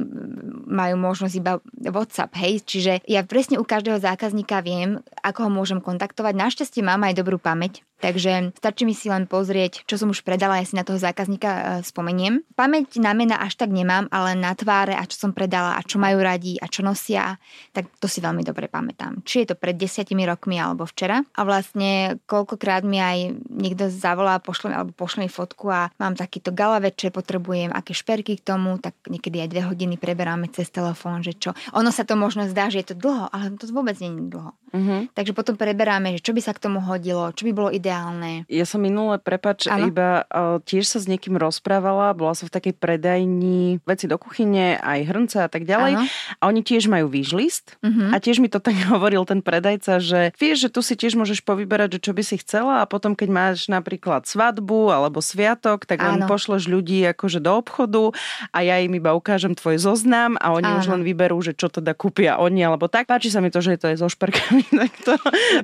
majú možnosť iba WhatsApp, hej, čiže ja presne u každého zákazníka viem, ako ho môžem kontaktovať. Našťastie mám aj dobrú pamäť, Takže stačí mi si len pozrieť, čo som už predala, ja si na toho zákazníka e, spomeniem. Pamäť na mena až tak nemám, ale na tváre a čo som predala a čo majú radi a čo nosia, tak to si veľmi dobre pamätám. Či je to pred desiatimi rokmi alebo včera. A vlastne koľkokrát mi aj niekto zavolá pošle, alebo pošle mi fotku a mám takýto gala večer, potrebujem aké šperky k tomu, tak niekedy aj dve hodiny preberáme cez telefón, že čo. Ono sa to možno zdá, že je to dlho, ale to vôbec nie je dlho. Uh-huh. Takže potom preberáme, že čo by sa k tomu hodilo, čo by bolo ide ideálne. Ja som minule, prepač, ano? iba uh, tiež sa s niekým rozprávala, bola som v takej predajni veci do kuchyne, aj hrnce a tak ďalej. Ano. A oni tiež majú výžlist uh-huh. a tiež mi to *laughs* tak hovoril ten predajca, že vieš, že tu si tiež môžeš povyberať, že čo by si chcela a potom, keď máš napríklad svadbu alebo sviatok, tak len pošleš ľudí akože do obchodu a ja im iba ukážem tvoj zoznam a oni ano. už len vyberú, že čo teda kúpia oni alebo tak. Páči sa mi to, že to je so šperkami, *laughs* tak to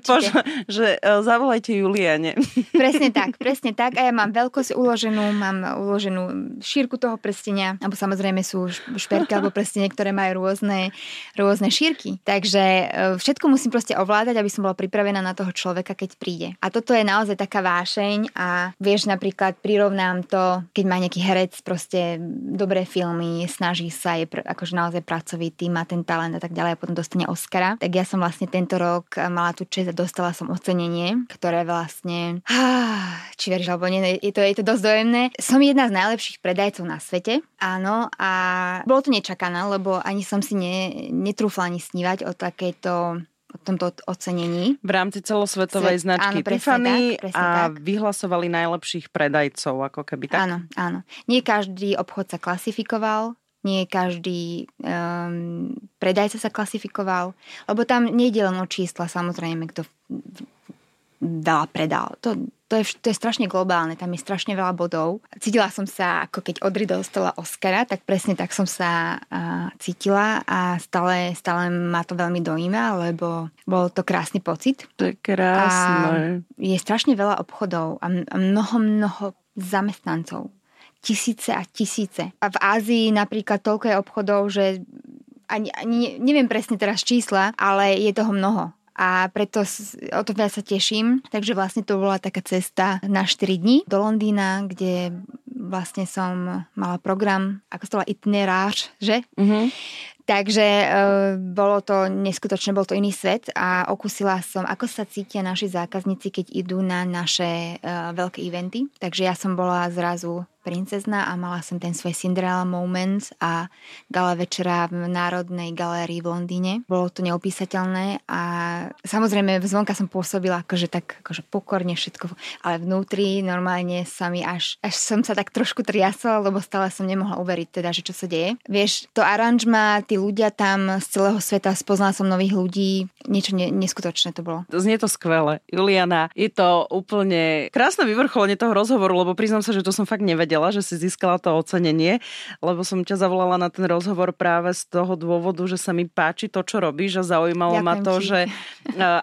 pošle, že uh, zavolajte Julie Juliane. *laughs* Presne tak, presne tak. A ja mám veľkosť uloženú, mám uloženú šírku toho prstenia, alebo samozrejme sú šperky alebo prstenie, ktoré majú rôzne, rôzne šírky. Takže e, všetko musím proste ovládať, aby som bola pripravená na toho človeka, keď príde. A toto je naozaj taká vášeň a vieš napríklad prirovnám to, keď má nejaký herec proste dobré filmy, snaží sa, je pr- akože naozaj pracovitý, má ten talent a tak ďalej a potom dostane Oscara. Tak ja som vlastne tento rok mala tú čest a dostala som ocenenie, ktoré vlastne, či veríš alebo nie, je to, je to dosť dojemné. Som jedna z najlepších predajcov na svete, áno, a bolo to nečakané, lebo ani som si ne, netrúfla ani snívať o takejto o tomto ocenení. V rámci celosvetovej Svet, značky áno, Tiffany tak, a tak. vyhlasovali najlepších predajcov, ako keby tak? Áno, áno. Nie každý obchod sa klasifikoval, nie každý um, predajca sa klasifikoval, lebo tam nejde len o čísla, samozrejme, kto veľa predal. To, to, je, to je strašne globálne, tam je strašne veľa bodov. Cítila som sa, ako keď Odry dostala Oscara, tak presne tak som sa uh, cítila a stále, stále ma to veľmi dojíma, lebo bol to krásny pocit. To je krásne. A je strašne veľa obchodov a mnoho, mnoho zamestnancov tisíce a tisíce. A v Ázii napríklad toľko je obchodov, že ani, ani neviem presne teraz čísla, ale je toho mnoho a preto o to viac sa teším. Takže vlastne to bola taká cesta na 4 dní do Londýna, kde vlastne som mala program, ako to bola itineráž, že? Mm-hmm. Takže e, bolo to neskutočné, bol to iný svet a okusila som, ako sa cítia naši zákazníci, keď idú na naše e, veľké eventy. Takže ja som bola zrazu princezna a mala som ten svoj Cinderella moment a gala večera v Národnej galérii v Londýne. Bolo to neopísateľné a samozrejme zvonka som pôsobila akože tak akože pokorne všetko, ale vnútri normálne sa mi až, až som sa tak trošku triasla, lebo stále som nemohla uveriť teda, že čo sa deje. Vieš, to aranžma, tí ľudia tam z celého sveta, spoznala som nových ľudí, niečo ne, neskutočné to bolo. Znie to skvelé. Juliana, je to úplne krásne vyvrcholenie toho rozhovoru, lebo priznám sa, že to som fakt nevedela nevedela, že si získala to ocenenie, lebo som ťa zavolala na ten rozhovor práve z toho dôvodu, že sa mi páči to, čo robíš a zaujímalo Ďakujem ma to, ti. že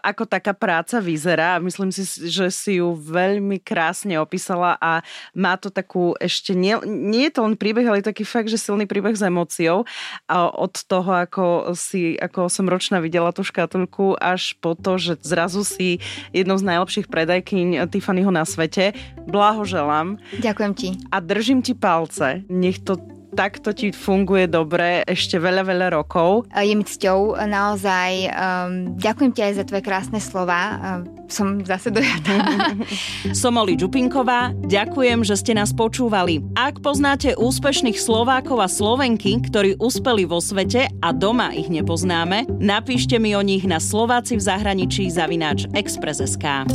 ako taká práca vyzerá. Myslím si, že si ju veľmi krásne opísala a má to takú ešte, nie, nie je to len príbeh, ale je taký fakt, že silný príbeh s emóciou a od toho, ako si, ako som ročná videla tú škatulku, až po to, že zrazu si jednou z najlepších predajkyň Tiffanyho na svete. Blahoželám. Ďakujem ti. A držím ti palce. Nech to takto ti funguje dobre ešte veľa, veľa rokov. Je mi cťou, naozaj. Um, ďakujem ti aj za tvoje krásne slova. Um, som zase dojatá. *laughs* som Oli Čupinková, ďakujem, že ste nás počúvali. Ak poznáte úspešných Slovákov a Slovenky, ktorí uspeli vo svete a doma ich nepoznáme, napíšte mi o nich na Slováci v zahraničí zavináč Express.sk.